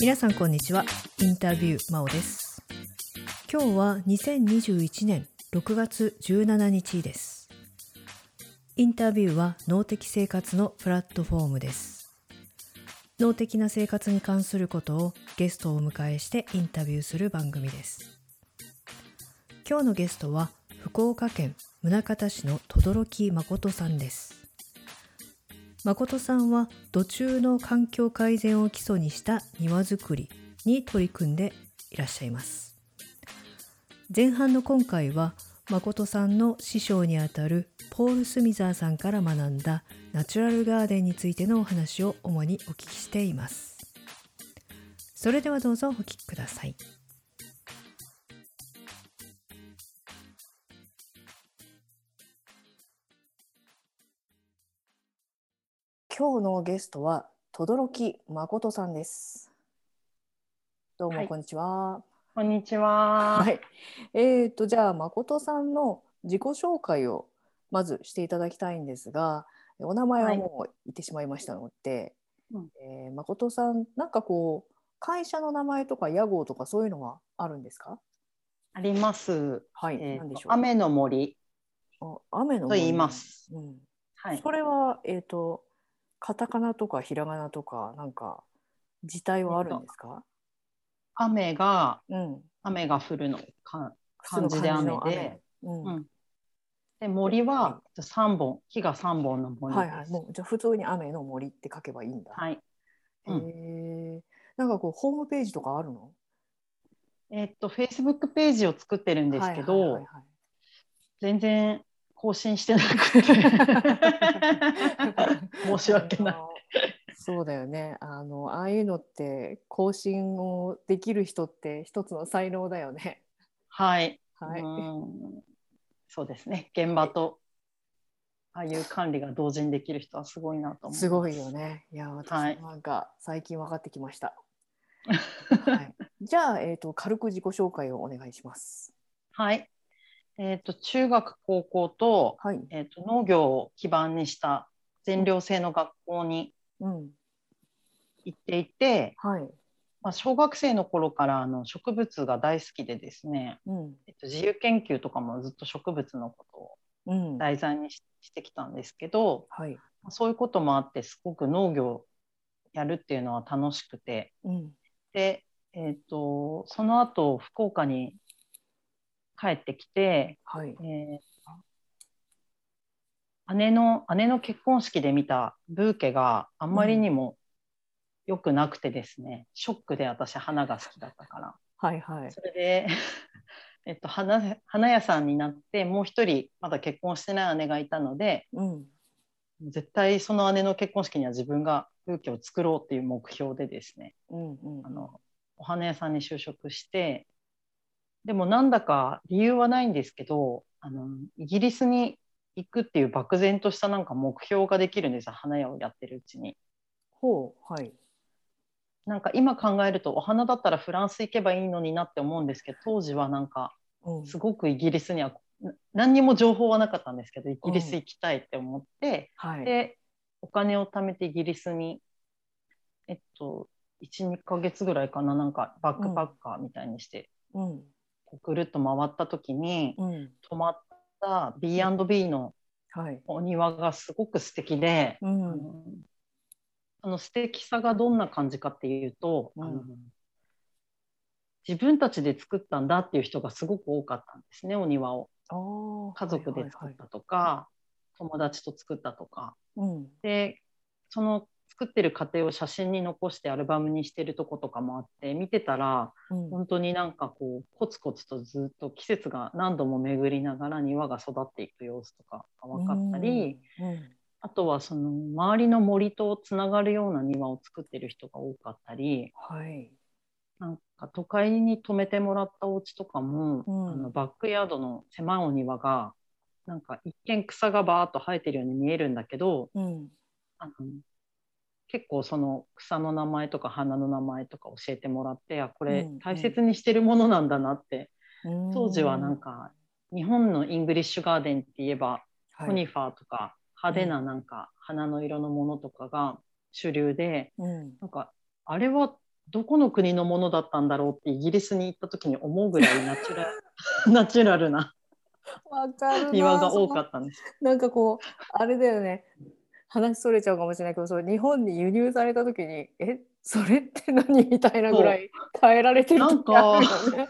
皆さんこんにちは。インタビュー真央です。今日は2021年6月17日です。インタビューは脳的生活のプラットフォームです。脳的な生活に関することをゲストをお迎えしてインタビューする番組です。今日のゲストは福岡県宗像市の轟誠さんです。誠さんは土中の環境改善を基礎にした庭づくりに取り組んでいらっしゃいます。前半の今回は誠さんの師匠にあたるポール・スミザーさんから学んだナチュラルガーデンについてのお話を主にお聞きしています。それではどうぞお聞きください。今日のゲストは轟誠さんです。どうも、はいこんにちは。こんにちは。はい。えっ、とじゃあ誠さんの自己紹介をまずしていただきたいんですが、お名前はもう言ってしまいましたので、うんえー誠さんなんかこう会社の名前とか屋号とかそういうのはあるんですか？あります。はい。えー何でしょう？雨の森あ雨のと言います。うん。はい。それはえっ、とカタカナとかひらがなとかなんか字体はあるんですか？雨がうん。雨が降るのか漢字で雨ので、うんうんで森は三本木が三本の森です。はいはい。もうじゃあ普通に雨の森って書けばいいんだ。はい。へうんえ。なんかこうホームページとかあるの？えーっとフェイスブックページを作ってるんですけど、全然更新してなくて 申し訳ない。そうだよね。あのああいうのって更新をできる人って一つの才能だよね。はい。はい。うんそうですね。現場とああいう管理が同時にできる人はすごいなと思います。すごいよね。いや私はいもなんか最近分かってきました。はい。じゃあえっ、と軽く自己紹介をお願いします。はい。えっ、と中学高校と,、はい。えー、と農業を基盤にした全寮制の学校にうん。行っていて、はい。まあ、小学生の頃からあの植物が大好きでですね、うん。えっと自由研究とかもずっと植物のことをうん。題材にししてきたんですけど、はい。まあそういうこともあってすごく農業やるっていうのは楽しくてうん。で、えー、とその後福岡に帰ってきて、はい。えー姉の姉の結婚式で見たブーケがあんまりにも良くなくてですね、ショックで私花が好きだったからはいはい。それで、えっと、花花屋さんになってもう一人まだ結婚してない姉がいたのでうん。絶対その姉の結婚式には自分がブーケを作ろうっていう目標でですねうんうん。あのお花屋さんに就職してでもなんだか理由はないんですけどあのイギリスに行くっていう漠然としたなんか目標ができるんですよ花屋をやってるうちに。ほう。はい。なんか今考えるとお花だったらフランス行けばいいのになって思うんですけど当時はなんかうん。すごくイギリスにはな何にも情報はなかったんですけどイギリス行きたいって思って、はい。でお金を貯めてイギリスにえっと12ヶ月ぐらいかななんかバックパッカーみたいにして、うん。ぐるっと回った時に、うん。泊まった B&B のはい。お庭がすごく素敵で、うあん。のその素敵さがどんな感じかっていうと、うん自分たちで作ったんだっていう人がすごく多かったんですねお庭をああ。家族で作ったとか、友達と作ったとかうん。でその作ってる過程を写真に残してアルバムにしてるとことかもあって見てたらうん。本当になんかこうコツコツとずっと季節が何度も巡りながら庭が育っていく様子とかが分かったり、うん。あとはその周りの森とつながるような庭を作ってる人が多かったりはい。なんか都会に泊めてもらったお家とかも、うんあのバックヤードの狭いお庭がなんか一見草がバーッと生えてるように見えるんだけどうん。あの結構その草の名前とか花の名前とか教えてもらってあこれうんうん。大切にしてるものなんだなって、当時はなんか。か日本のイングリッシュガーデンって言えば、はコニファーとか派手ななんか花の色のものとかが主流で、うん、なんかあれはどこの国のものだったんだろうってイギリスに行った時に思うぐらいナチュラ ナチュラルなわかるな。庭が多かったんです。なんかこうあれだよね話それちゃうかもしれないけどそう日本に輸入された時にえそれって何みたいなぐらい変えられてる時あるよね。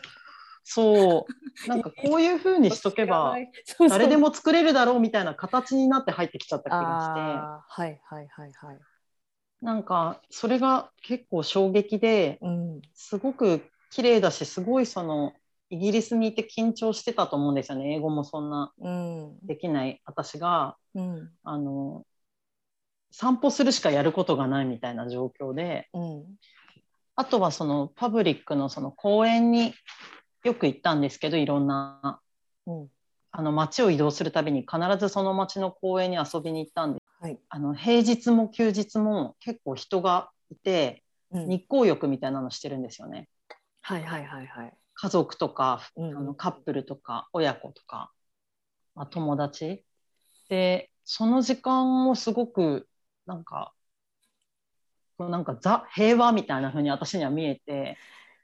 そう。なんかこういう風にしとけば誰でも作れるだろうみたいな形になって入ってきちゃった気がして。はいはいはいはい。なんかそれが結構衝撃でうん。すごく綺麗だしすごいそのイギリスにいて緊張してたと思うんですよね。英語もそんなうん。できない私が。うん。あの散歩するしかやることがないみたいな状況でうんあとはそのパブリックのその公園によく行ったんですけどいろんなうんあの街を移動するたびに必ずその街の公園に遊びに行ったんではい。あの平日も休日も結構人がいてうん日光浴みたいなのしてるんですよね。はいはいはいはい。家族とか、うんあのカップルとか親子とか、まあ、友達でその時間もすごくなんかこうなんかザ平和みたいな風に私には見えて。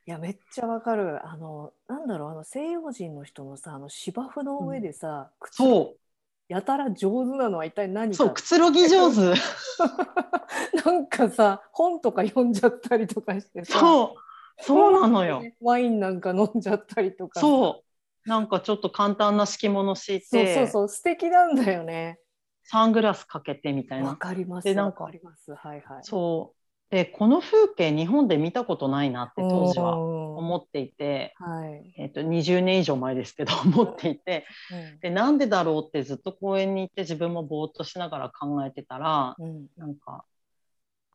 いやめっちゃわかる。あのなんだろうあの西洋人の人のさあの芝生の上でさ、靴そやたら上手なのは一体何そうくつろぎ上手。なんかさ本とか読んじゃったりとかしてさ。そう。そうなのよ。ワインなんか飲んじゃったりとかそう。なんかちょっと簡単な敷物敷いそうてそうそう。素敵なんだよねサングラスかけてみたいわなかりますわでなんかかります。はいはい。そう。でこの風景日本で見たことないなって当時は思思っていて、はい、えっと20年以上前ですけど思っていて。でなんでだろうってずっと公園に行って自分もぼーっとしながら考えてたらうん。なんか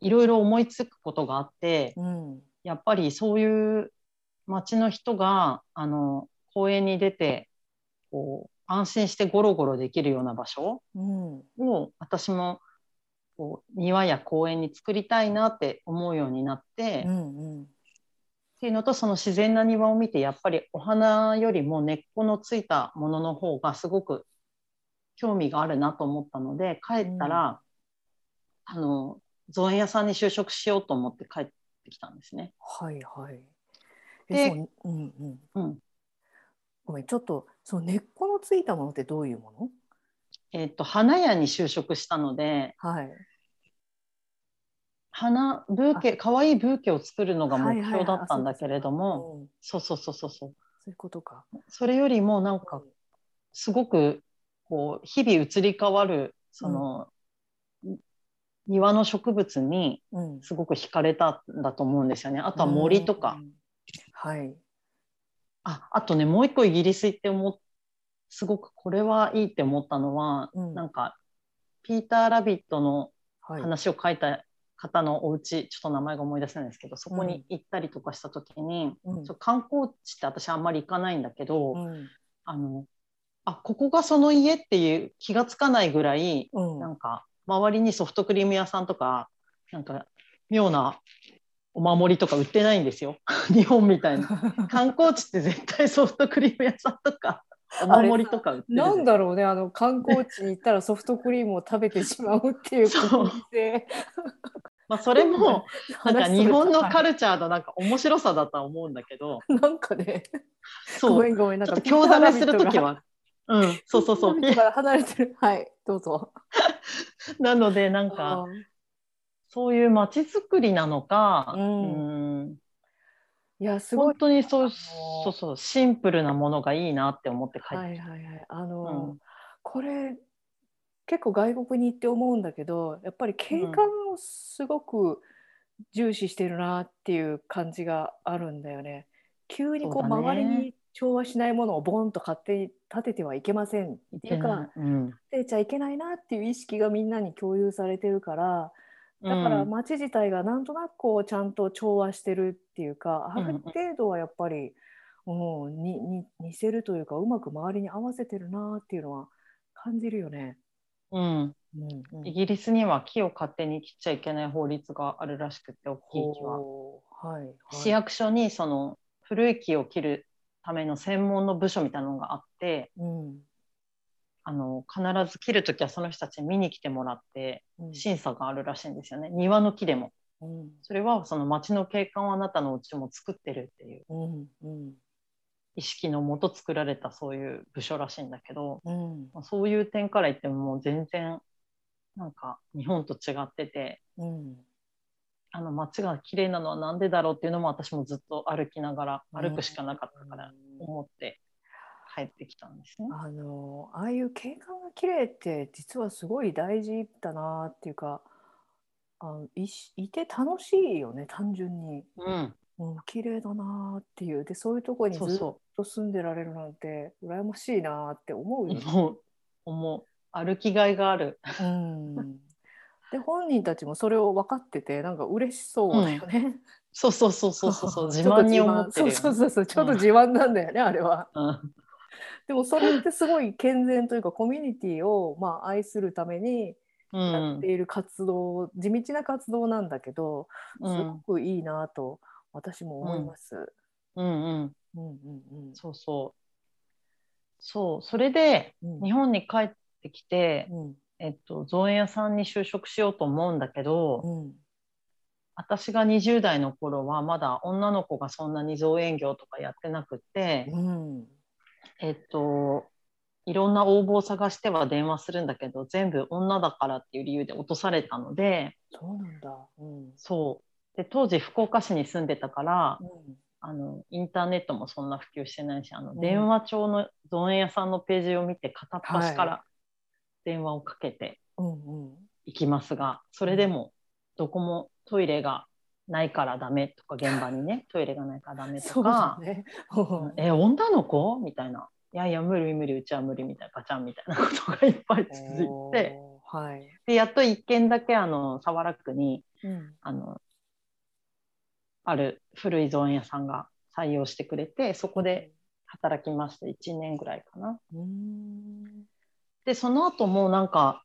いろいろ思いつくことがあってうん。やっぱりそういう町の人があの公園に出てこう安心してゴロゴロできるような場所？うん。を私もこう庭や公園に作りたいなって思うようになって、っうんうん。ていうのとその自然な庭を見てやっぱりお花よりも根っこのついたものの方がすごく興味があるなと思ったので帰ったら、あの造園屋さんに就職しようと思って帰ってきたんですね。はいはい。でうん。うんごめんちょっとその根っこのついたものってどういうもの？えっと花屋に就職したのではい。花ブーケ可愛いブーケを作るのが目標だったんだけれども、うん。そうそうそうそうそう。そういうことか。それよりもなんかすごくこう日々移り変わるその、庭の植物にうん。すごく惹かれたんだと思うんですよね。あとは森とか、うん。はいああとねもう一個イギリス行って思っすごくこれはいいって思ったのは、うん。なんかピーター・ラビットのはい。話を書いた方のお家ちょっと名前が思い出せないんですけどそこに行ったりとかした時に、うん。そう観光地って私あんまり行かないんだけど、うん。あのあここがその家っていう気がつかないぐらいうん。なんか周りにソフトクリーム屋さんとかなんか妙なお守りとか売ってないんですよ。日本みたいな。観光地って絶対ソフトクリーム屋さんとかお守りとか売ってる。なんだろうねあの観光地に行ったらソフトクリームを食べてしまうっていうそう。国民性。まあ、それもなんか日本のカルルチャーのなんか面白さだとは思うんだけど。なんかね。ごそう。めんごめんなんか興ざめする時は。うん。そうそうそう。離れてる。はいどうぞ。なのでなんかそういう街づくりなのか、うん。うん。いやすごい。本当にそうそうそうシンプルなものがいいなって思って帰ってはいはいはい。あの、うん。これ結構外国に行って思うんだけどやっぱり景観をすごく重視してるなっていう感じがあるんだよね。急にこう周りに調和しないものをボンと勝手に立ててはいけませんっていうかうん。立てちゃいけないなっていう意識がみんなに共有されてるからだからうん。街自体がなんとなくこうちゃんと調和してるっていうかある程度はやっぱり、うん、にに似せるというかうまく周りに合わせてるなっていうのは感じるよね。うん。うんうん。イギリスには木を勝手に切っちゃいけない法律があるらしくて大きい木は。はいはい。市役所にその古い木を切るための専門の部署みたいなのがあってうんあの必ず切る時はその人たちに見に来てもらってうん。審査があるらしいんですよね。庭の木でも。うん。それはその町の景観をあなたのうちも作ってるっていう。うんうん。意識のもと作られたそういう部署らしいんだけど、うん。まあ、そういう点から言ってももう全然なんか日本と違っててうん。あの街が綺麗なのはなんでだろうっていうのも私もずっと歩きながらうん歩くしかなかったからうん。思って帰ってきたんですね。あのああいう景観が綺麗って実はすごい大事だなっていうかあのいしいて楽しいよね単純に、うん、うん、綺麗だなっていう。でそういうところにずっそう。そと住んでられるなんて羨ましいなって思ううよね。思う。歩きがいがある。うん、で本人たちもそれを分かっててなんか嬉しそうだよね。そうそうそうそうそうそう。自慢に思ってるよ、ね。そうそうそうちょっと自慢なんだよね、あれは。うん でもそれってすごい健全というかコミュニティをまあ愛するためにうやっんている活動、地道な活動なんだけどすうん。ごくいいなと私も思います。うん。うんうん。うんそうそう。そう。それでうん。日本に帰ってきて、うん。えっと、造園屋さんに就職しようと思うんだけど、うん。私が20代の頃はまだ女の子がそんなに造園業とかやってなくって、うんえっといろんな応募を探しては電話するんだけど全部女だからっていう理由で落とされたのでそうなんだ。うん。そう。で当時福岡市に住んでたからうん。あのインターネットもそんな普及してないしあの、うん。電話帳の造園屋さんのページを見て片っ端かはら電話をかけていきますが、それでもどこもトイレがないからダメとか現場にね トイレがないからダメとかだね。「え女の子?」みたいな「いやいや無理無理うちは無理」みたいなガチャンみたいなことがいっぱい続いてはい。でやっと1軒だけあの早良区にうんあのある古い造園屋さんが採用してくれてそこで働きました1年ぐらいかな。うんでその後もなんか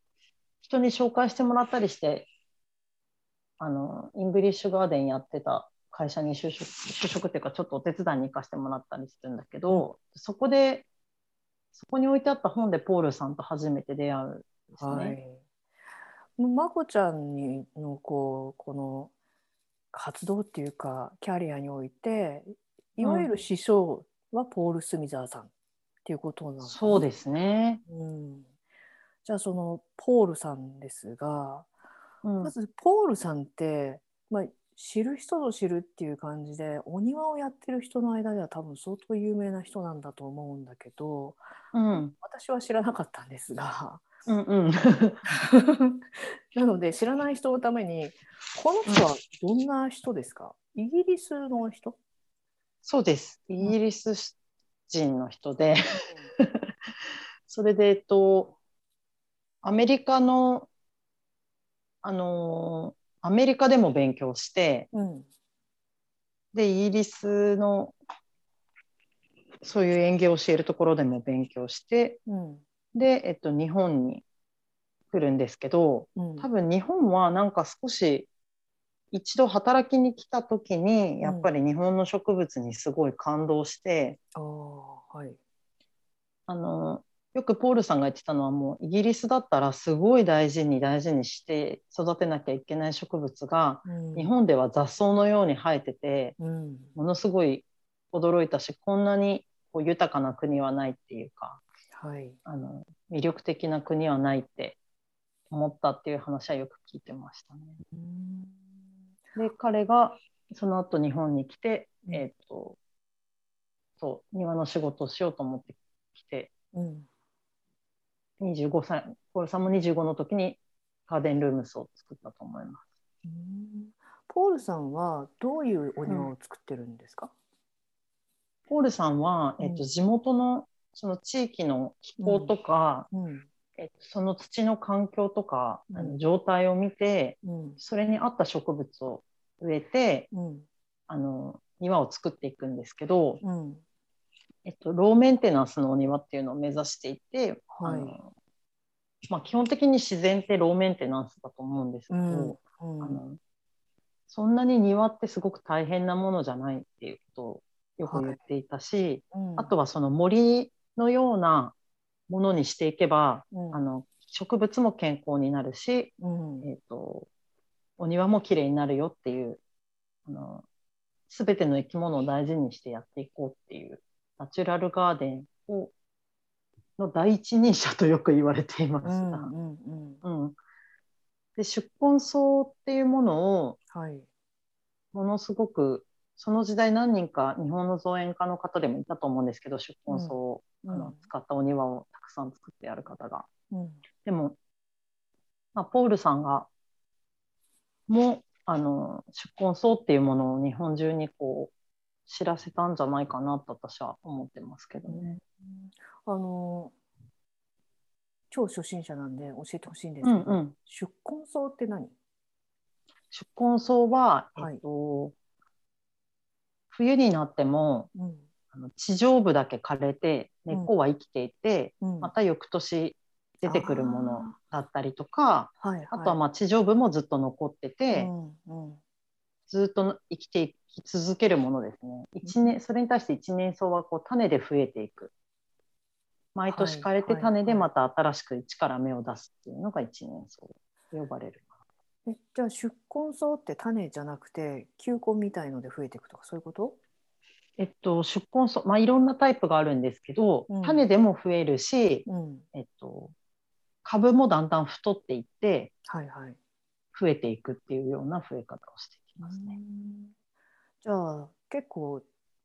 人に紹介してもらったりしてあのイングリッシュガーデンやってた会社に就職就職っていうかちょっとお手伝いに行かせてもらったりするんだけど、そこでそこに置いてあった本でポールさんと初めて出会うんですね。はい。まこちゃんにのこうこの活動っていうかキャリアにおいていわゆる師匠はポール・スミザーさんっていうことなのかなそうですね。うん、じゃあそのポールさんですがうん。まずポールさんって、まあ、知る人ぞ知るっていう感じでお庭をやってる人の間では多分相当有名な人なんだと思うんだけどうん。私は知らなかったんですが。うんうん。なので知らない人のためにこの人はどんな人ですか？イギリスの人？そうです。イギリス人の人で、それで、えっと、アメリカの、あの、アメリカでも勉強して、うん。で、イギリスの、そういう園芸を教えるところでも勉強して、うん。で、えっと、日本に来るんですけど、うん。多分日本はなんか少し一度働きに来た時にやっぱり日本の植物にすごい感動して、あーはい。あのよくポールさんが言ってたのはもうイギリスだったらすごい大事に大事にして育てなきゃいけない植物がうん。日本では雑草のように生えててうん。ものすごい驚いたしこんなにこう豊かな国はないっていうかはい。あの魅力的な国はないって思ったっていう話はよく聞いてましたね。うん。で彼がその後日本に来て、うん。えっ、とそう庭の仕事をしようと思ってきてうん25歳ポールさんも25の時にガーデンルームスを作ったと思います。うん。ポールさんはどういうお庭を作ってるんですか、ポールさんは、えっうん。と地元のその地域の気候とか、うん。えっとその土の環境とか、あうん。の状態を見てうん。それに合った植物を植えてうん。あの庭を作っていくんですけど、うん。えっと、ローメンテナンスのお庭っていうのを目指していて、はい。まあ、基本的に自然ってローメンテナンスだと思うんですけど、うんあのそんなに庭ってすごく大変なものじゃないっていうことをよく言っていたし、うん。あとはその森のようなものにしていけば、うん。あの植物も健康になるし、うん。えー、とお庭もきれいになるよっていうあの全ての生き物を大事にしてやっていこうっていうナチュラルガーデンをの第一人者とよく言われていました。うんうんうんうんで宿根草っていうものをはいものすごくその時代何人か日本の造園家の方でもいたと思うんですけど宿根草を、うんあの使ったお庭をたくさん作ってやる方が。うんでも、まあ、ポールさんがもあの宿根草っていうものを日本中にこう知らせたんじゃないかなと私は思ってますけどね。あの超初心者なんで教えてほしいんですけど、うんうん、宿根草って何？宿根草は、はい。えっと、冬になってもうん。あの地上部だけ枯れて根っこは生きていて、うん。また翌年出てくるものだったりとかはいはい。あとはまあ地上部もずっと残ってて、うんうん。ずっと生きていき続けるものですね。一年それに対して一年草はこう種で増えていく。毎年枯れてはい種でまた新しく一から芽を出すっていうのが一年草と呼ばれる。えじゃあ宿根草って種じゃなくて球根みたいので増えていくとかそういうこと？えっと、宿根草、まあ、いろんなタイプがあるんですけど、うん。種でも増えるし、うん。えっと、株もだんだん太っていってはいはい。増えていくっていうような増え方をしていきますね。じゃあ結構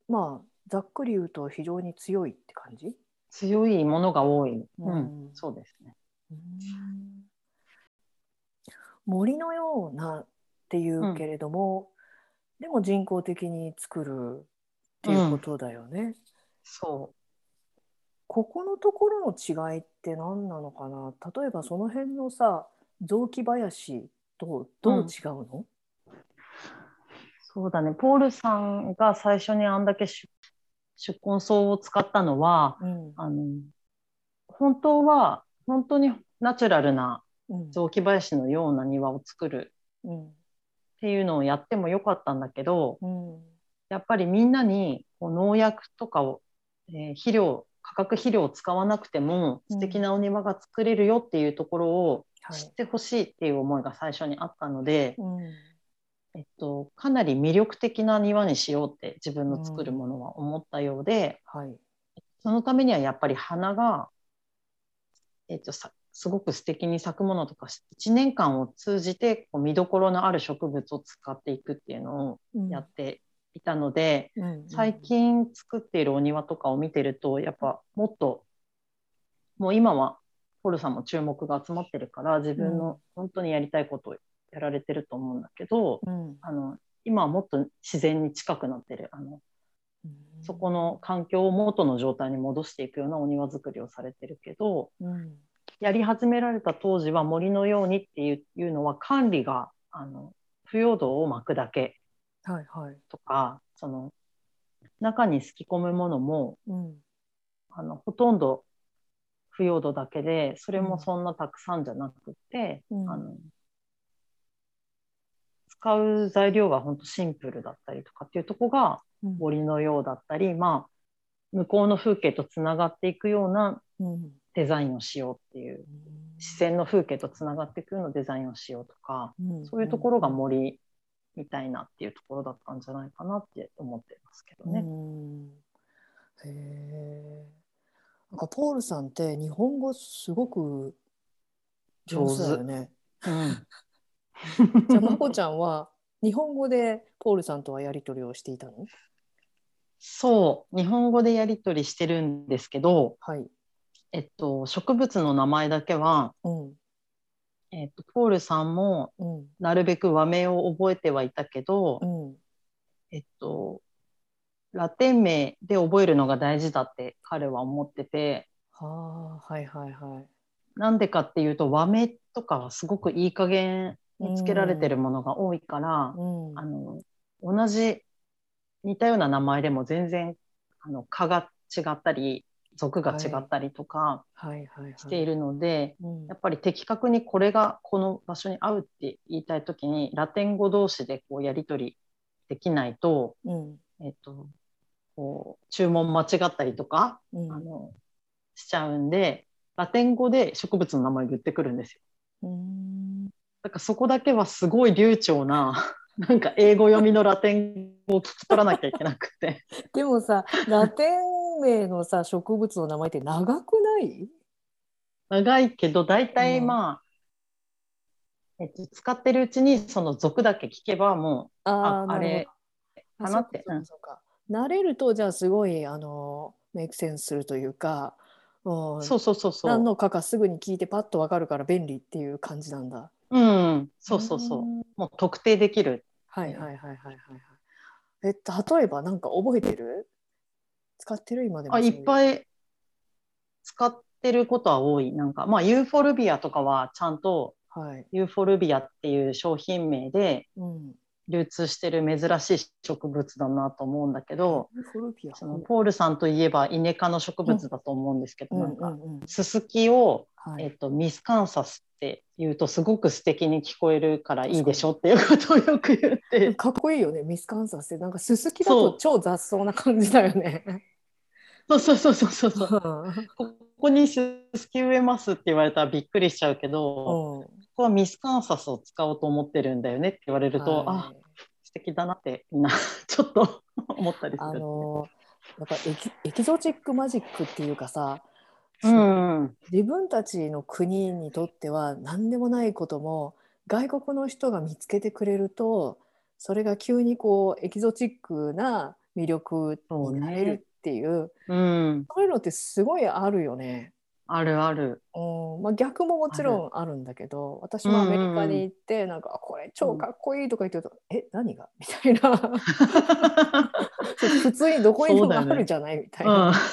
まあざっくり言うと非常に強いって感じ？強いものが多い。ううんん、そうですね。森のようなっていうけれども、でも人工的に作るっていうことだよね。そここのところの違いって何なのかな？例えばその辺のさ雑木林とどう違うの、う。そうだね。ポールさんが最初にあんだけ出出根草を使ったのは、うん。あの、本当は、本当にナチュラルなうん。雑木林のような庭を作るうん。っていうのをやってもよかったんだけど、うん。やっぱりみんなにこう農薬とかを、えー肥料、化学肥料を使わなくてもうん。素敵なお庭が作れるよっていうところをはい。知ってほしいっていう思いが最初にあったので、うんえっと、かなり魅力的な庭にしようって自分の作るものは思ったようで、はい。そのためにはやっぱり花が、えっと、さすごく素敵に咲くものとか1年間を通じてこう見どころのある植物を使っていくっていうのをうんやっていたので、うん。最近作っているお庭とかを見てるとやっぱもっともう今はポルさんも注目が集まってるから自分の本当にやりたいことをやられてると思うんだけど、うん。あの今はもっと自然に近くなってる。あのうん。そこの環境を元の状態に戻していくようなお庭作りをされてるけどうん。やり始められた当時は森のようにっていういうのは管理があの腐葉土を巻くだけはいはい。とかその中にすき込むものもうん。あのほとんど腐葉土だけでそれもそんなたくさんじゃなくて、うん。あの使う材料が本当シンプルだったりとかっていうとこがうん。森のようだったり、まあ、向こうの風景とつながっていくようなうん。デザインをしようっていう。自然の風景とつながっていくようなデザインをしようとかうん。そういうところが森みたいなっていうところだったんじゃないかなって思ってますけどね。うん。へえ。なんかポールさんって日本語すごく上手だよね。うん じゃあまこちゃんは日本語でポールさんとはやり取りをしていたの？そう日本語でやり取りしてるんですけど、はい。えっと、植物の名前だけは、うんえっと、ポールさんもうんなるべく和名を覚えてはいたけど、うんえっと、ラテン名で覚えるのが大事だって彼は思っててはあはいはいはい。なんでかっていうと和名とかはすごくいい加減につけられてるものが多いから、うん。あの同じ似たような名前でも全然あの科が違ったり属が違ったりとか。しているので、うん。やっぱり的確にこれがこの場所に合うって言いたい時にラテン語同士でこうやり取りできないと、うん。えっと、こう注文間違ったりとか、うん。あのしちゃうんでラテン語で植物の名前言ってくるんですよ。うんだからそこだけはすごい流暢な なんか英語読みのラテン語を聞き取らなきゃいけなくて。でもさラテン名のさ植物の名前って長くない？長いけど大体うん。まあ、えっと、使ってるうちにその属だけ聞けばもうあああれかなって。あそうか慣れるとじゃあすごいあのメイクセンスするというか、うん、そうそうそうそう。何のかかすぐに聞いてパッとわかるから便利っていう感じなんだ。うんそうそうそううんもう特定できるはいはいはいはいはいはい。え例えばなんか覚えてる？使ってる？今でもあいっぱい。い使ってることは多いなんかまあユーフォルビアとかはちゃんとはい。ユーフォルビアっていう商品名でうん。流通してる珍しい植物だなと思うんだけど。そのポールさんといえばイネ科の植物だと思うんですけど、うんなんかうんうん。ススキを、はい。えっと、ミスカンサスって言うとすごく素敵に聞こえるからいいでしょっていうことをよく言ってかっこいいよねミスカンサスってなんかススキだと超雑草な感じだよね。そうそうそうそうそう ここにススキ植えますって言われたらびっくりしちゃうけど、こん。こはミスカンサスを使おうと思ってるんだよねって言われると、あはい。素敵だなってみんなちょっと 思ったりすある。のやっぱエキエキゾチックマジックっていうかさ、うん、自分たちの国にとっては何でもないことも外国の人が見つけてくれるとそれが急にこうエキゾチックな魅力になれるっていううん、そういうのってすごいあるよね。あるある。うんまあ、逆ももちろんあるんだけど私もアメリカに行ってなんかあこれ超かっこいいとか言ってると「え何が? 」みたいな 普通にどこにでもあるじゃないみたいな。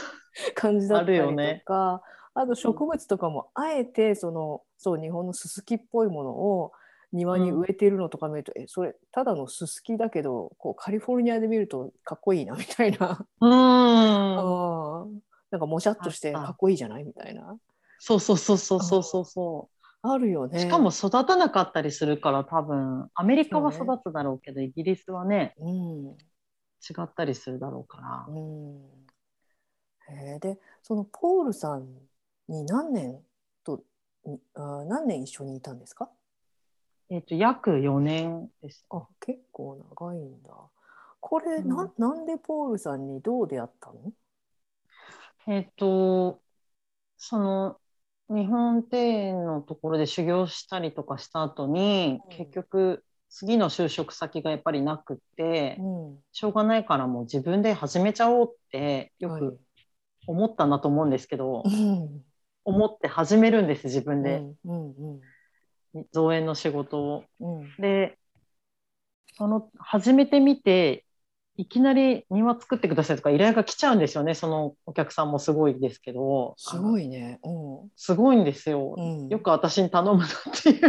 感じだったりとあるよねかあ,、と植物とかもあえてそのそう日本のススキっぽいものを庭に植えてるのとか見ると、えそれただのススキだけどこうカリフォルニアで見るとかっこいいなみたいな、うん、うんなんかもしゃっとしてかっこいいじゃない？みたいな。そうそうそうそうそうそうそあるよね。う。しかも育たなかったりするから多分。アメリカは育つだろうけど、イギリスはねうん。違ったりするだろうから。うん、へー。でそのポールさんに何年とにあ何年一緒にいたんですか？えっ、と約4年です。あ結構長いんだ。これ、うん。ななんでポールさんにどう出会ったの？えっ、とその日本庭園のところで修行したりとかした後に、うん。結局次の就職先がやっぱりなくって、うん。しょうがないからもう自分で始めちゃおうってよはい。く思ったんだと思うんですけど、うん。思って始めるんです自分で、うんうん造園の仕事を。うん。うんでその始めてみていきなり庭作ってくださいとか依頼が来ちゃうんですよね。そのお客さんもすごいですけど。すごいね。うん。すごいんですよ、うん。よく私に頼むなっていう。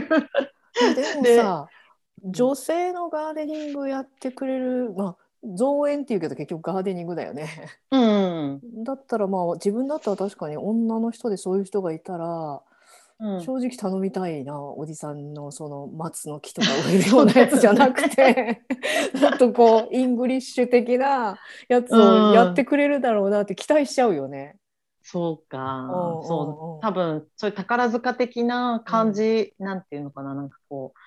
でもさ 女性のガーデニングやってくれるまあ造園っていうけど結局ガーデニングだよね。うん、だったらまあ自分だったら確かに女の人でそういう人がいたらうん、正直頼みたいなおじさんのその松の木とか植えるようなやつじゃなくて もっとこうイングリッシュ的なやつをやってくれるだろうなって期待しちゃうよね。そうか。う。んうんうんそう多分そういう宝塚的な感じ、なんていうのかななんかこう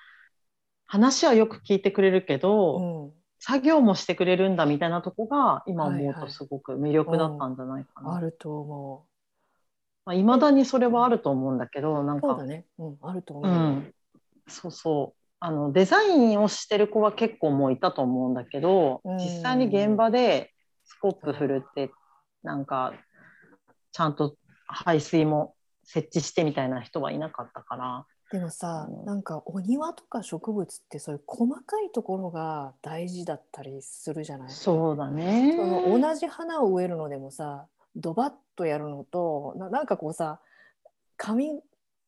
話はよく聞いてくれるけど、うん、作業もしてくれるんだみたいなとこが今思うはいはい。とすごく魅力だったんじゃないかな。あると思まあ、未だにそれはあると思うんだけど、なんう。そうかだね。うん、あるとう思う。ん、そうそう。あのデザインをしてる子は結構もういたと思うんだけど、うん。実際に現場でスコップ振るってなんかちゃんと排水も設置してみたいな人はいなかったから、でもさ、うん。なんかお庭とか植物ってそういう細かいところが大事だったりするじゃない？そうだね。その同じ花を植えるのでもさドバッとやるのとななんかこうさ髪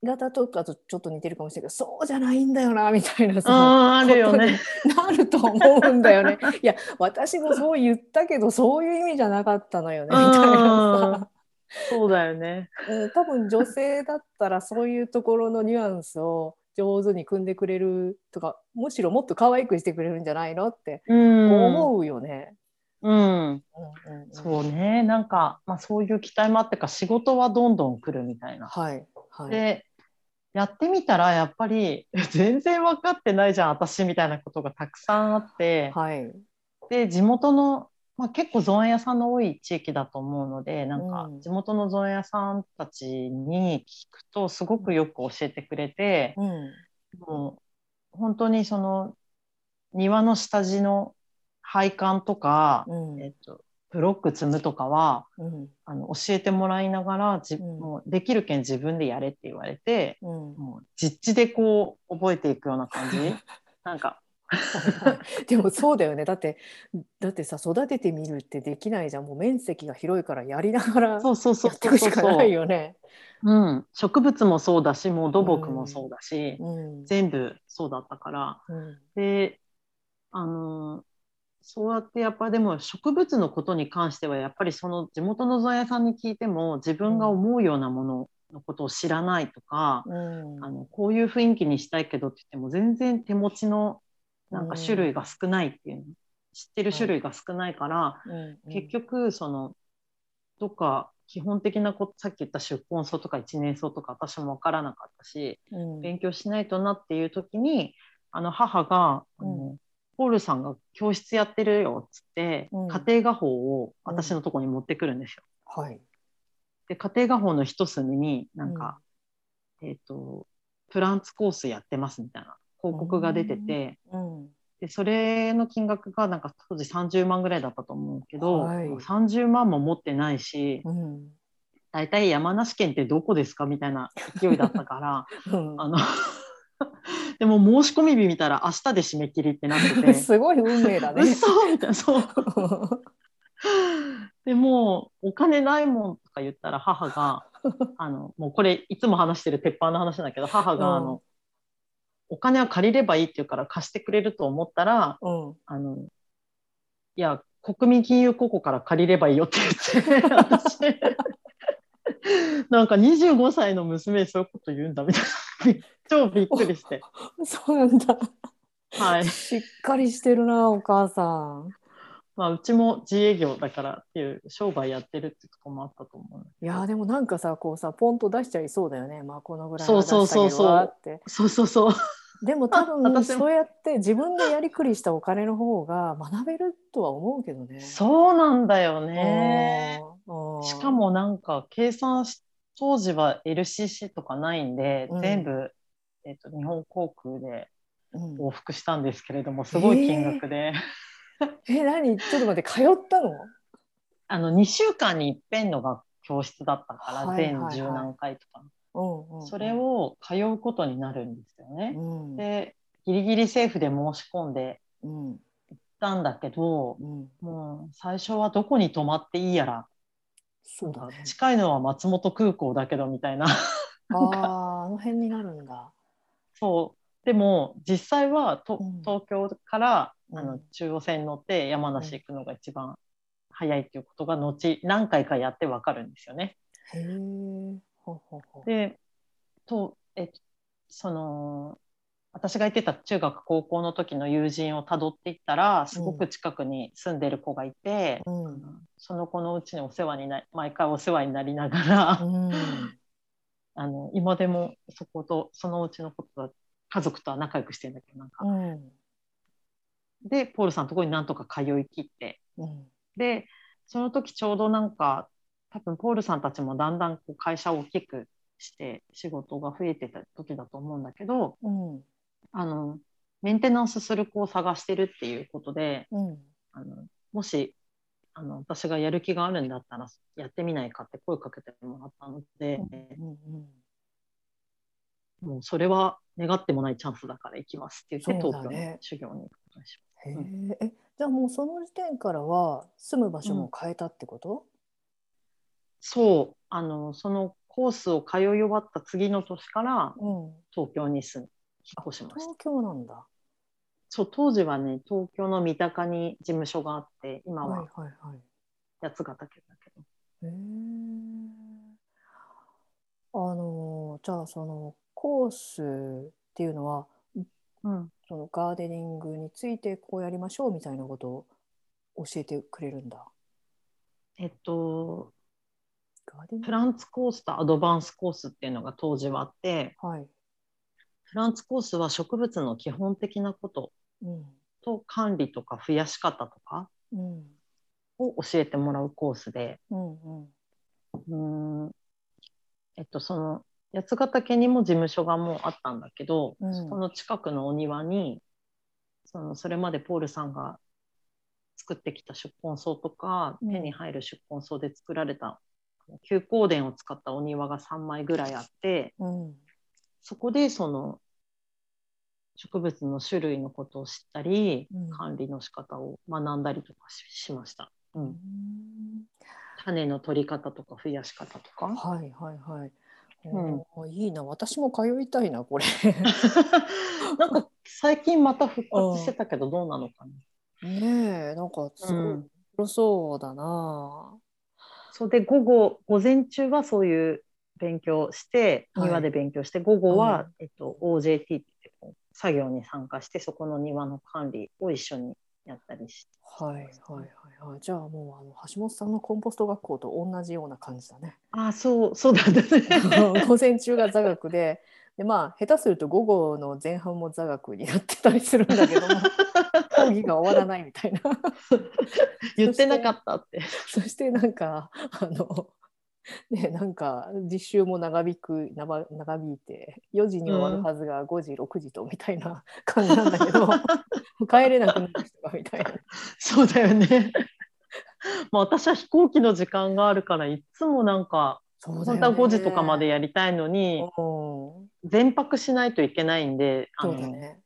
型とかとちょっと似てるかもしれないけどそうじゃないんだよなみたいなさあるよね。なると思うんだよね。いや私もそう言ったけどそういう意味じゃなかったのよねみたいなさ。そうだよね。うん、多分女性だったらそういうところのニュアンスを上手に組んでくれるとかむしろもっと可愛くしてくれるんじゃないのってうん思うよね。うん、うんうんそうね。なんか、まあ、そういう期待もあってか仕事はどんどん来るみたいな。はいはい。でやってみたらやっぱり 全然分かってないじゃん私みたいなことがたくさんあって、はい。で地元の、まあ、結構造園屋さんの多い地域だと思うのでなんかうん。地元の造園屋さんたちに聞くとすごくよく教えてくれて、うん。もう本当にその庭の下地の配管とか、うん。えっと、ブロック積むとかはうん。あの教えてもらいながらじ、うん。もうできるけん自分でやれって言われてうん。もう実地でこう覚えていくような感じ？なんか。でもそうだよね。だってだってさ育ててみるってできないじゃん。もう面積が広いからやりながらそうそうそう。やっていくそうそうしかないよね。うん、植物もそうだしもう土木もそうだし、うん。全部そうだったから。うん。であのーそうやってやっぱりでも植物のことに関してはやっぱりその地元の造園屋さんに聞いても自分が思うようなもののことを知らないとか、うん。あのこういう雰囲気にしたいけどって言っても全然手持ちのなんか種類が少ないっていうの、知ってる種類が少ないから、うん。結局そのどっか基本的なことさっき言った出根草とか一年草とか私も分からなかったしうん。勉強しないとなっていう時にあの母が、あのポールさんが教室やってるよっつって、うん。家庭画法を私のとこに持ってくるんですよ。はい。で家庭画法の一隅になんか、えっ、とプランツコースやってますみたいな広告が出てて、うん。でそれの金額がなんか当時30万ぐらいだったと思うけど、はい。もう30万も持ってないし、うん。大体山梨県ってどこですかみたいな勢いだったから うん。あの でも申し込み日見たら明日で締め切りってなってて。すごい運命だね。嘘みたいな。そう。でもうお金ないもんとか言ったら母があのもうこれいつも話してる鉄板の話だけど母があの、うんお金は借りればいいって言うから貸してくれると思ったらうん。あのいや国民金融公庫から借りればいいよって言って私 なんか25歳の娘にそういうこと言うんだみたいな 超びっくりしてそうなんだ。はいしっかりしてるなお母さん。まあうちも自営業だからっていう商売やってるってとこもあったと思ういやーでもなんかさこうさポンと出しちゃいそうだよね。まあこのぐらいそうは出してそうそうそう。そうそうそうでも多分 そうやって自分でやりくりしたお金の方が学べるとは思うけどね。そうなんだよね。うん。うん。しか、もなんか計算し当時は LCC とかないんで、うん。全部、えっと日本航空でうん。往復したんですけれどもすごい金額で、え何？ちょっと待って通ったの？あの2週間に一遍のが教室だったから、はいはいはい。全十何回とか、うんうんうんそれ、を通うことになるんですよね。うん。でギリギリセーフで申し込んでうん。行ったんだけどうん、もう最初はどこに泊まっていいやら。そうだね。近いのは松本空港だけどみたいな。あああの辺になるんだ。そう。でも実際はとうん。東京から、うん。あの中央線に乗って山梨行くのが一番早いっていうことが後何回かやってわかるんですよね。へえ。ほうほうほう。でとえその私が行ってた中学高校の時の友人をたどっていったらすごく近くに住んでる子がいて、うんその子のうちにお世話にな毎回お世話になりながら、うん。あの今でもそことそのうちのことは家族とは仲良くしてるんだけどなんか、うん。でポールさんのところになんとか通い切ってうん。でその時ちょうどなんか多分ポールさんたちもだんだんこう会社を大きくして仕事が増えてた時だと思うんだけどうん。あのメンテナンスする子を探してるっていうことでうん。あのもしあの私がやる気があるんだったらやってみないかって声かけてもらったので、うん。もうそれは願ってもないチャンスだから行きますって言って、東京そうだねに修行に行くことにしへえうん。え、じゃあもうその時点からは住む場所も変えたってこと？そうあのそのコースを通い終わった次の年からうん。東京に住ん引っ越しました東京なんだ。そう当時はね東京の三鷹に事務所があって今はいははいはい。八ヶ岳だけど、へえ。あのじゃあそのコースっていうのはうん、そのガーデニングについてこうやりましょうみたいなこと教えてくれるんだ。えっとガーデニング？プランツコースとアドバンスコースっていうのが当時はあってはい。プランツコースは植物の基本的なことうん。と管理とか増やし方とかうん。を教えてもらうコースでうんえっとその八ヶ岳にも事務所がもうあったんだけど、うんその近くのお庭にそのそれまでポールさんが作ってきた出根草とか、うん手に入る出根草で作られた休耕田を使ったお庭が3枚ぐらいあってうん。そこでその植物の種類のことを知ったり、うん。管理の仕方を学んだりとかししました、う、うん。ん種の取り方とか増やし方とか。はいはいはい。うん。いいな。私も通いたいなこれ。なんか最近また復活してたけどどうなのかな、ねえなんかすごいうん。面白そうだな。そうで午後午前中はそういう勉強してはい庭で勉強して、午後は、うんえっと、OJT って作業に参加してそこの庭の管理を一緒にやったりしてはいはいはいはい。じゃあもうあの橋本さんのコンポスト学校と同じような感じだね。ああそうそうだね 午前中が座学で。でまあ下手すると午後の前半も座学になってたりするんだけども講義が終わらないみたいな。言ってなかったって。そしてなんかあのねなんか実習も長引く長長引いて4時に終わるはずが5時、6時とみたいな 感じなんだけど 帰れなくなる人がみたいな。そうだよね。まあ私は飛行機の時間があるからいつもなんかそう本当は5時とかまでやりたいのにうん。全泊しないといけないんであのそうだね。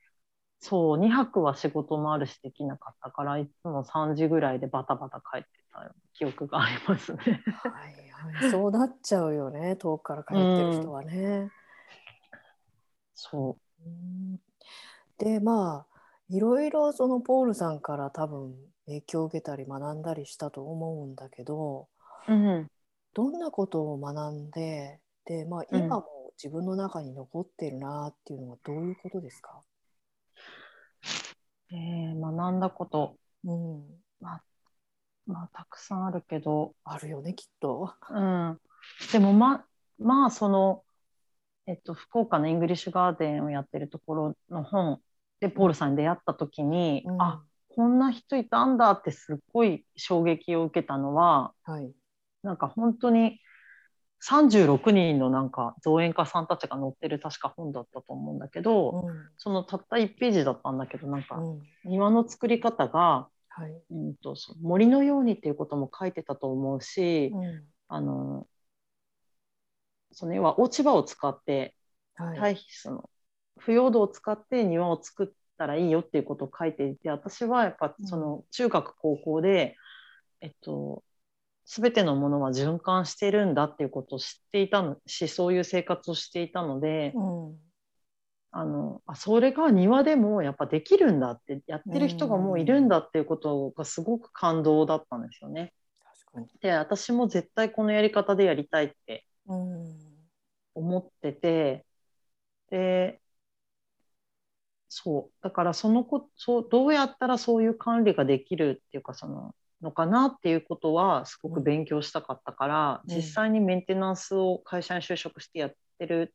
そう2泊は仕事もあるしできなかったからいつも3時ぐらいでバタバタ帰ってた記憶がありますね。はいはい、そうなっちゃうよね。遠くから帰ってる人はね。そう。ん。でまあいろいろそのポールさんから多分影響を受けたり学んだりしたと思うんだけどう、うん、どんなことを学んでで、まあ、うん。今も自分の中に残ってるなっていうのはどういうことですか、えー学んだこと、うん、まあ、たくさんあるけど、あるよねきっと。うん、でもままあその、えっと、福岡のイングリッシュガーデンをやってるところの本。でポールさんに出会った時に、うん。あこんな人いたんだってすっごい衝撃を受けたのははい。なんか本当に36人のなんか造園家さんたちが載ってる確か本だったと思うんだけど、うん。そのたった1ページだったんだけどなんかうん。庭の作り方が、はい。うん、と森のようにっていうことも書いてたと思うし、うん。あのその要は落ち葉を使ってはい。その腐葉土を使って庭を作ったらいいよっていうことを書いていて私はやっぱその中学高校で、えっと全てのものは循環してるんだっていうことを知っていたのしそういう生活をしていたので、うんあのあそれが庭でもやっぱできるんだってやってる人がもういるんだっていうことがすごく感動だったんですよね。確かに。で私も絶対このやり方でやりたいってうん思っててでそうだからそのこそうどうやったらそういう管理ができるっていうかそののかなっていうことはすごく勉強したかったから、うん。実際にメンテナンスを会社に就職してやってる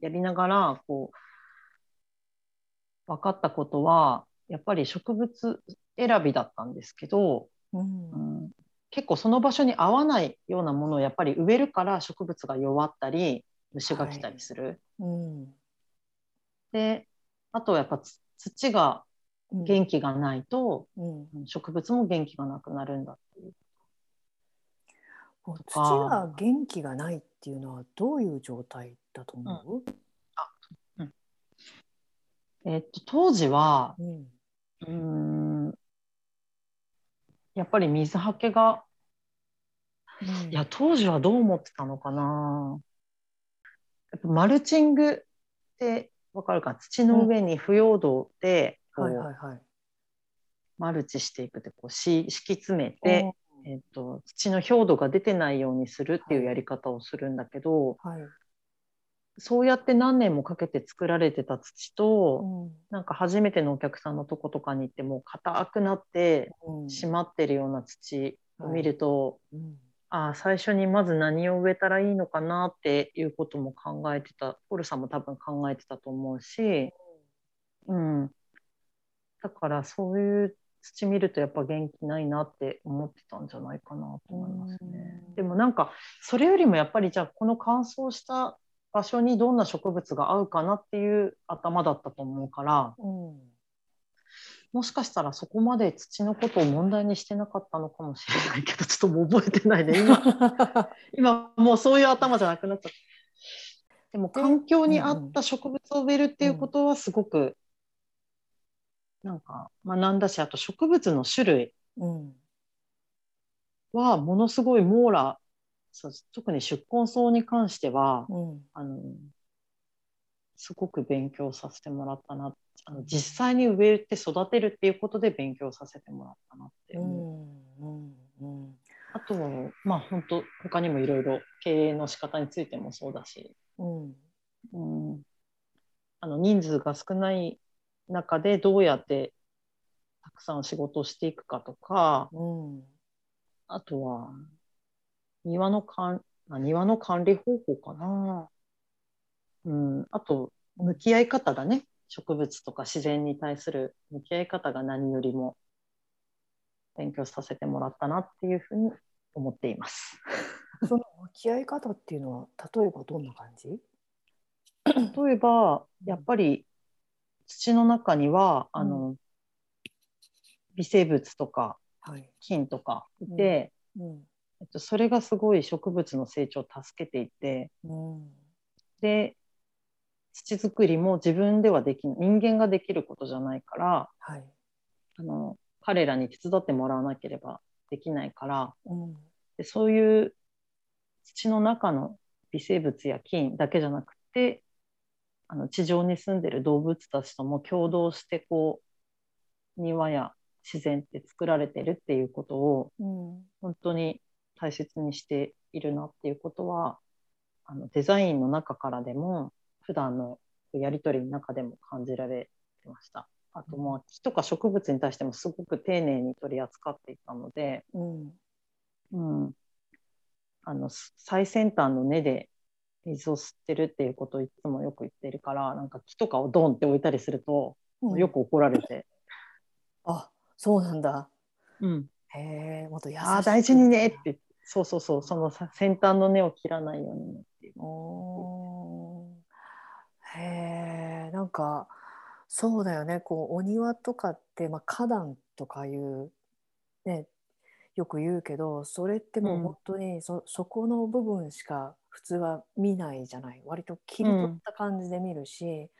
やりながらこう分かったことはやっぱり植物選びだったんですけど、うん。うん結構その場所に合わないようなものをやっぱり植えるから植物が弱ったり虫が来たりする。うん。であとはやっぱつ土がうん元気がないと、うん。植物も元気がなくなるんだっていう。土が元気がないっていうのはどういう状態だと思う？えっと当時はうん。うーんやっぱり水はけがうん。いや当時はどう思ってたのかな。やっぱマルチングってわかるか土の上に腐葉土ではいはいはい。マルチしていくってこうし敷き詰めて、えっと土の表土が出てないようにするっていうやり方をするんだけど、はい。そうやって何年もかけて作られてた土と、うん。なんか初めてのお客さんのとことかに行ってもう硬くなってうん。締まってるような土を見ると、うん。ああ最初にまず何を植えたらいいのかなっていうことも考えてたポルさんも多分考えてたと思うし、うん、だからそういう土見るとやっぱ元気ないなって思ってたんじゃないかなと思いますね。うんでもなんかそれよりもやっぱりじゃあこの乾燥した場所にどんな植物が合うかなっていう頭だったと思うからうんもしかしたらそこまで土のことを問題にしてなかったのかもしれないけどちょっともう覚えてないね今 今もうそういう頭じゃなくなっちゃった。でもで環境に合った植物を植えるっていうことはすごくなんか学んだしあと植物の種類うん。はものすごい網羅特に宿根草に関してはうん。あのすごく勉強させてもらったなあの実際に植えて育てるっていうことで勉強させてもらったなってう。思う。ん。うん。あとまあ本当他にもいろいろ経営の仕方についてもそうだし、うん。うん、あの人数が少ない中でどうやってたくさん仕事をしていくかとかうん。あとは庭の管あ庭の管理方法かな、うん、あと向き合い方だね植物とか自然に対する向き合い方が何よりも勉強させてもらったなっていうふうに思っています。その向き合い方っていうのは例えばどんな感じ？例えばやっぱり土の中にはあの、微生物とかはい。菌とかいて、うん。えっと、それがすごい植物の成長を助けていてうん。で土作りも自分ではできない人間ができることじゃないからはい。あの彼らに手伝ってもらわなければできないからうん。でそういう土の中の微生物や菌だけじゃなくてあの地上に住んでる動物たちとも共同してこう庭や自然って作られてるっていうことをうん。本当に大切にしているなっていうことはあのデザインの中からでも普段のやり取りの中でも感じられてました。あとまあ木とか植物に対してもすごく丁寧に取り扱っていたので、うん。うん、あの最先端の根で水を吸ってるっていうことをいつもよく言ってるからなんか木とかをドンって置いたりすると、うん。よく怒られて、あそうなんだ。うん、へえもっと優しいああ大事にねって。そうそうそうそのさ先端の根を切らないようにねっていう。おー。へえなんかそうだよね。こうお庭とかって、まあ、花壇とかいうねよく言うけどそれってもううん本当にそ,、そこの部分しか普通は見ないじゃない。割と切り取った感じで見るし、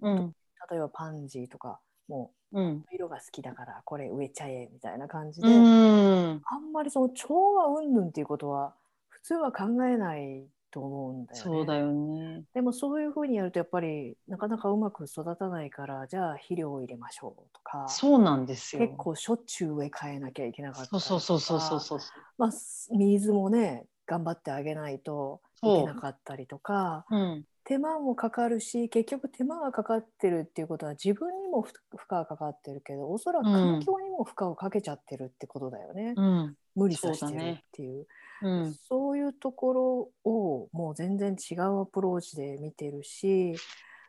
うん。例えばパンジーとかもうん。う色が好きだからこれ植えちゃえみたいな感じで、うん。あんまりその調和云々っていうことは普通は考えないと思うんだよね。そうだよね。でもそういうふうにやるとやっぱりなかなかうまく育たないからじゃあ肥料を入れましょうとかそうなんですよ。結構しょっちゅう植え替えなきゃいけなかったそうりとかそうそうそうそうそう。まあ、水もね頑張ってあげないといけなかったりとかうん、手間もかかるし結局手間がかかってるっていうことは自分にも負負荷がかかってるけどおそらく環境にも負荷をかけちゃってるってことだよね、うん、無理させてるっていう。うん、そういうところをもう全然違うアプローチで見てるし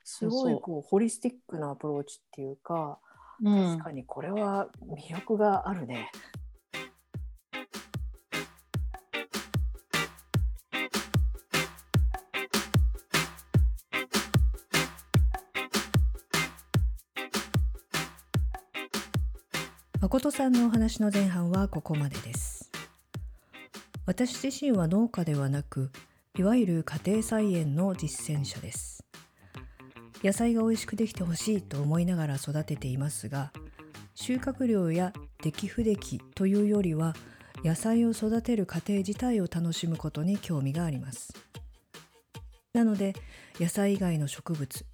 すごいこうホリスティックなアプローチっていうか、うん。確かにこれは魅力があるね。誠さんのお話の前半はここまでです。私自身は農家ではなくいわゆる家庭菜園の実践者です。野菜が美味しくできてほしいと思いながら育てていますが収穫量や出来不出来というよりは野菜を育てる過程自体を楽しむことに興味があります。なので野菜以外の植物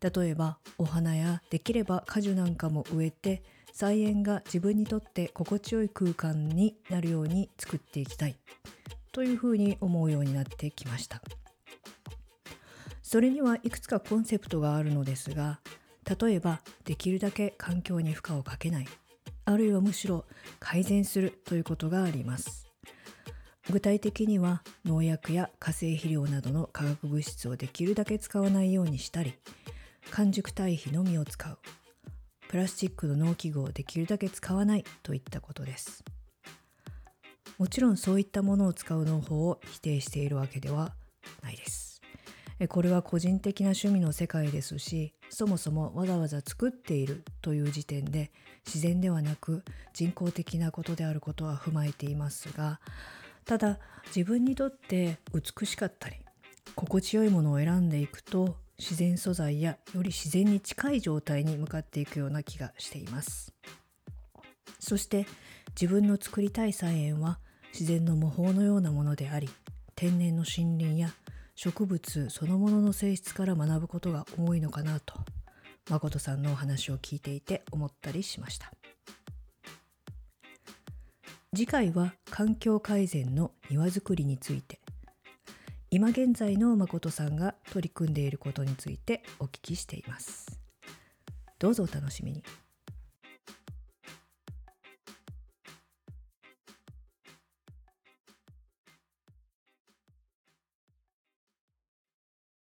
例えばお花やできれば果樹なんかも植えて菜園が自分にとって心地よい空間になるように作っていきたい。というふうに思うようになってきました。それにはいくつかコンセプトがあるのですが例えばできるだけ環境に負荷をかけない。あるいはむしろ改善するということがあります。具体的には農薬や化成肥料などの化学物質をできるだけ使わないようにしたり完熟堆肥のみを使う。プラスチックの農機具をできるだけ使わないといったことです。もちろんそういったものを使う農法を否定しているわけではないです。これは個人的な趣味の世界ですしそもそもわざわざ作っているという時点で自然ではなく人工的なことであることは踏まえていますがただ自分にとって美しかったり心地よいものを選んでいくと自然素材やより自然に近い状態に向かっていくような気がしています。そして自分の作りたい菜園は自然の模倣のようなものであり天然の森林や植物そのものの性質から学ぶことが多いのかなと誠さんのお話を聞いていて思ったりしました。次回は環境改善の庭づくりについて今現在の誠さんが取り組んでいることについてお聞きしています。どうぞお楽しみに。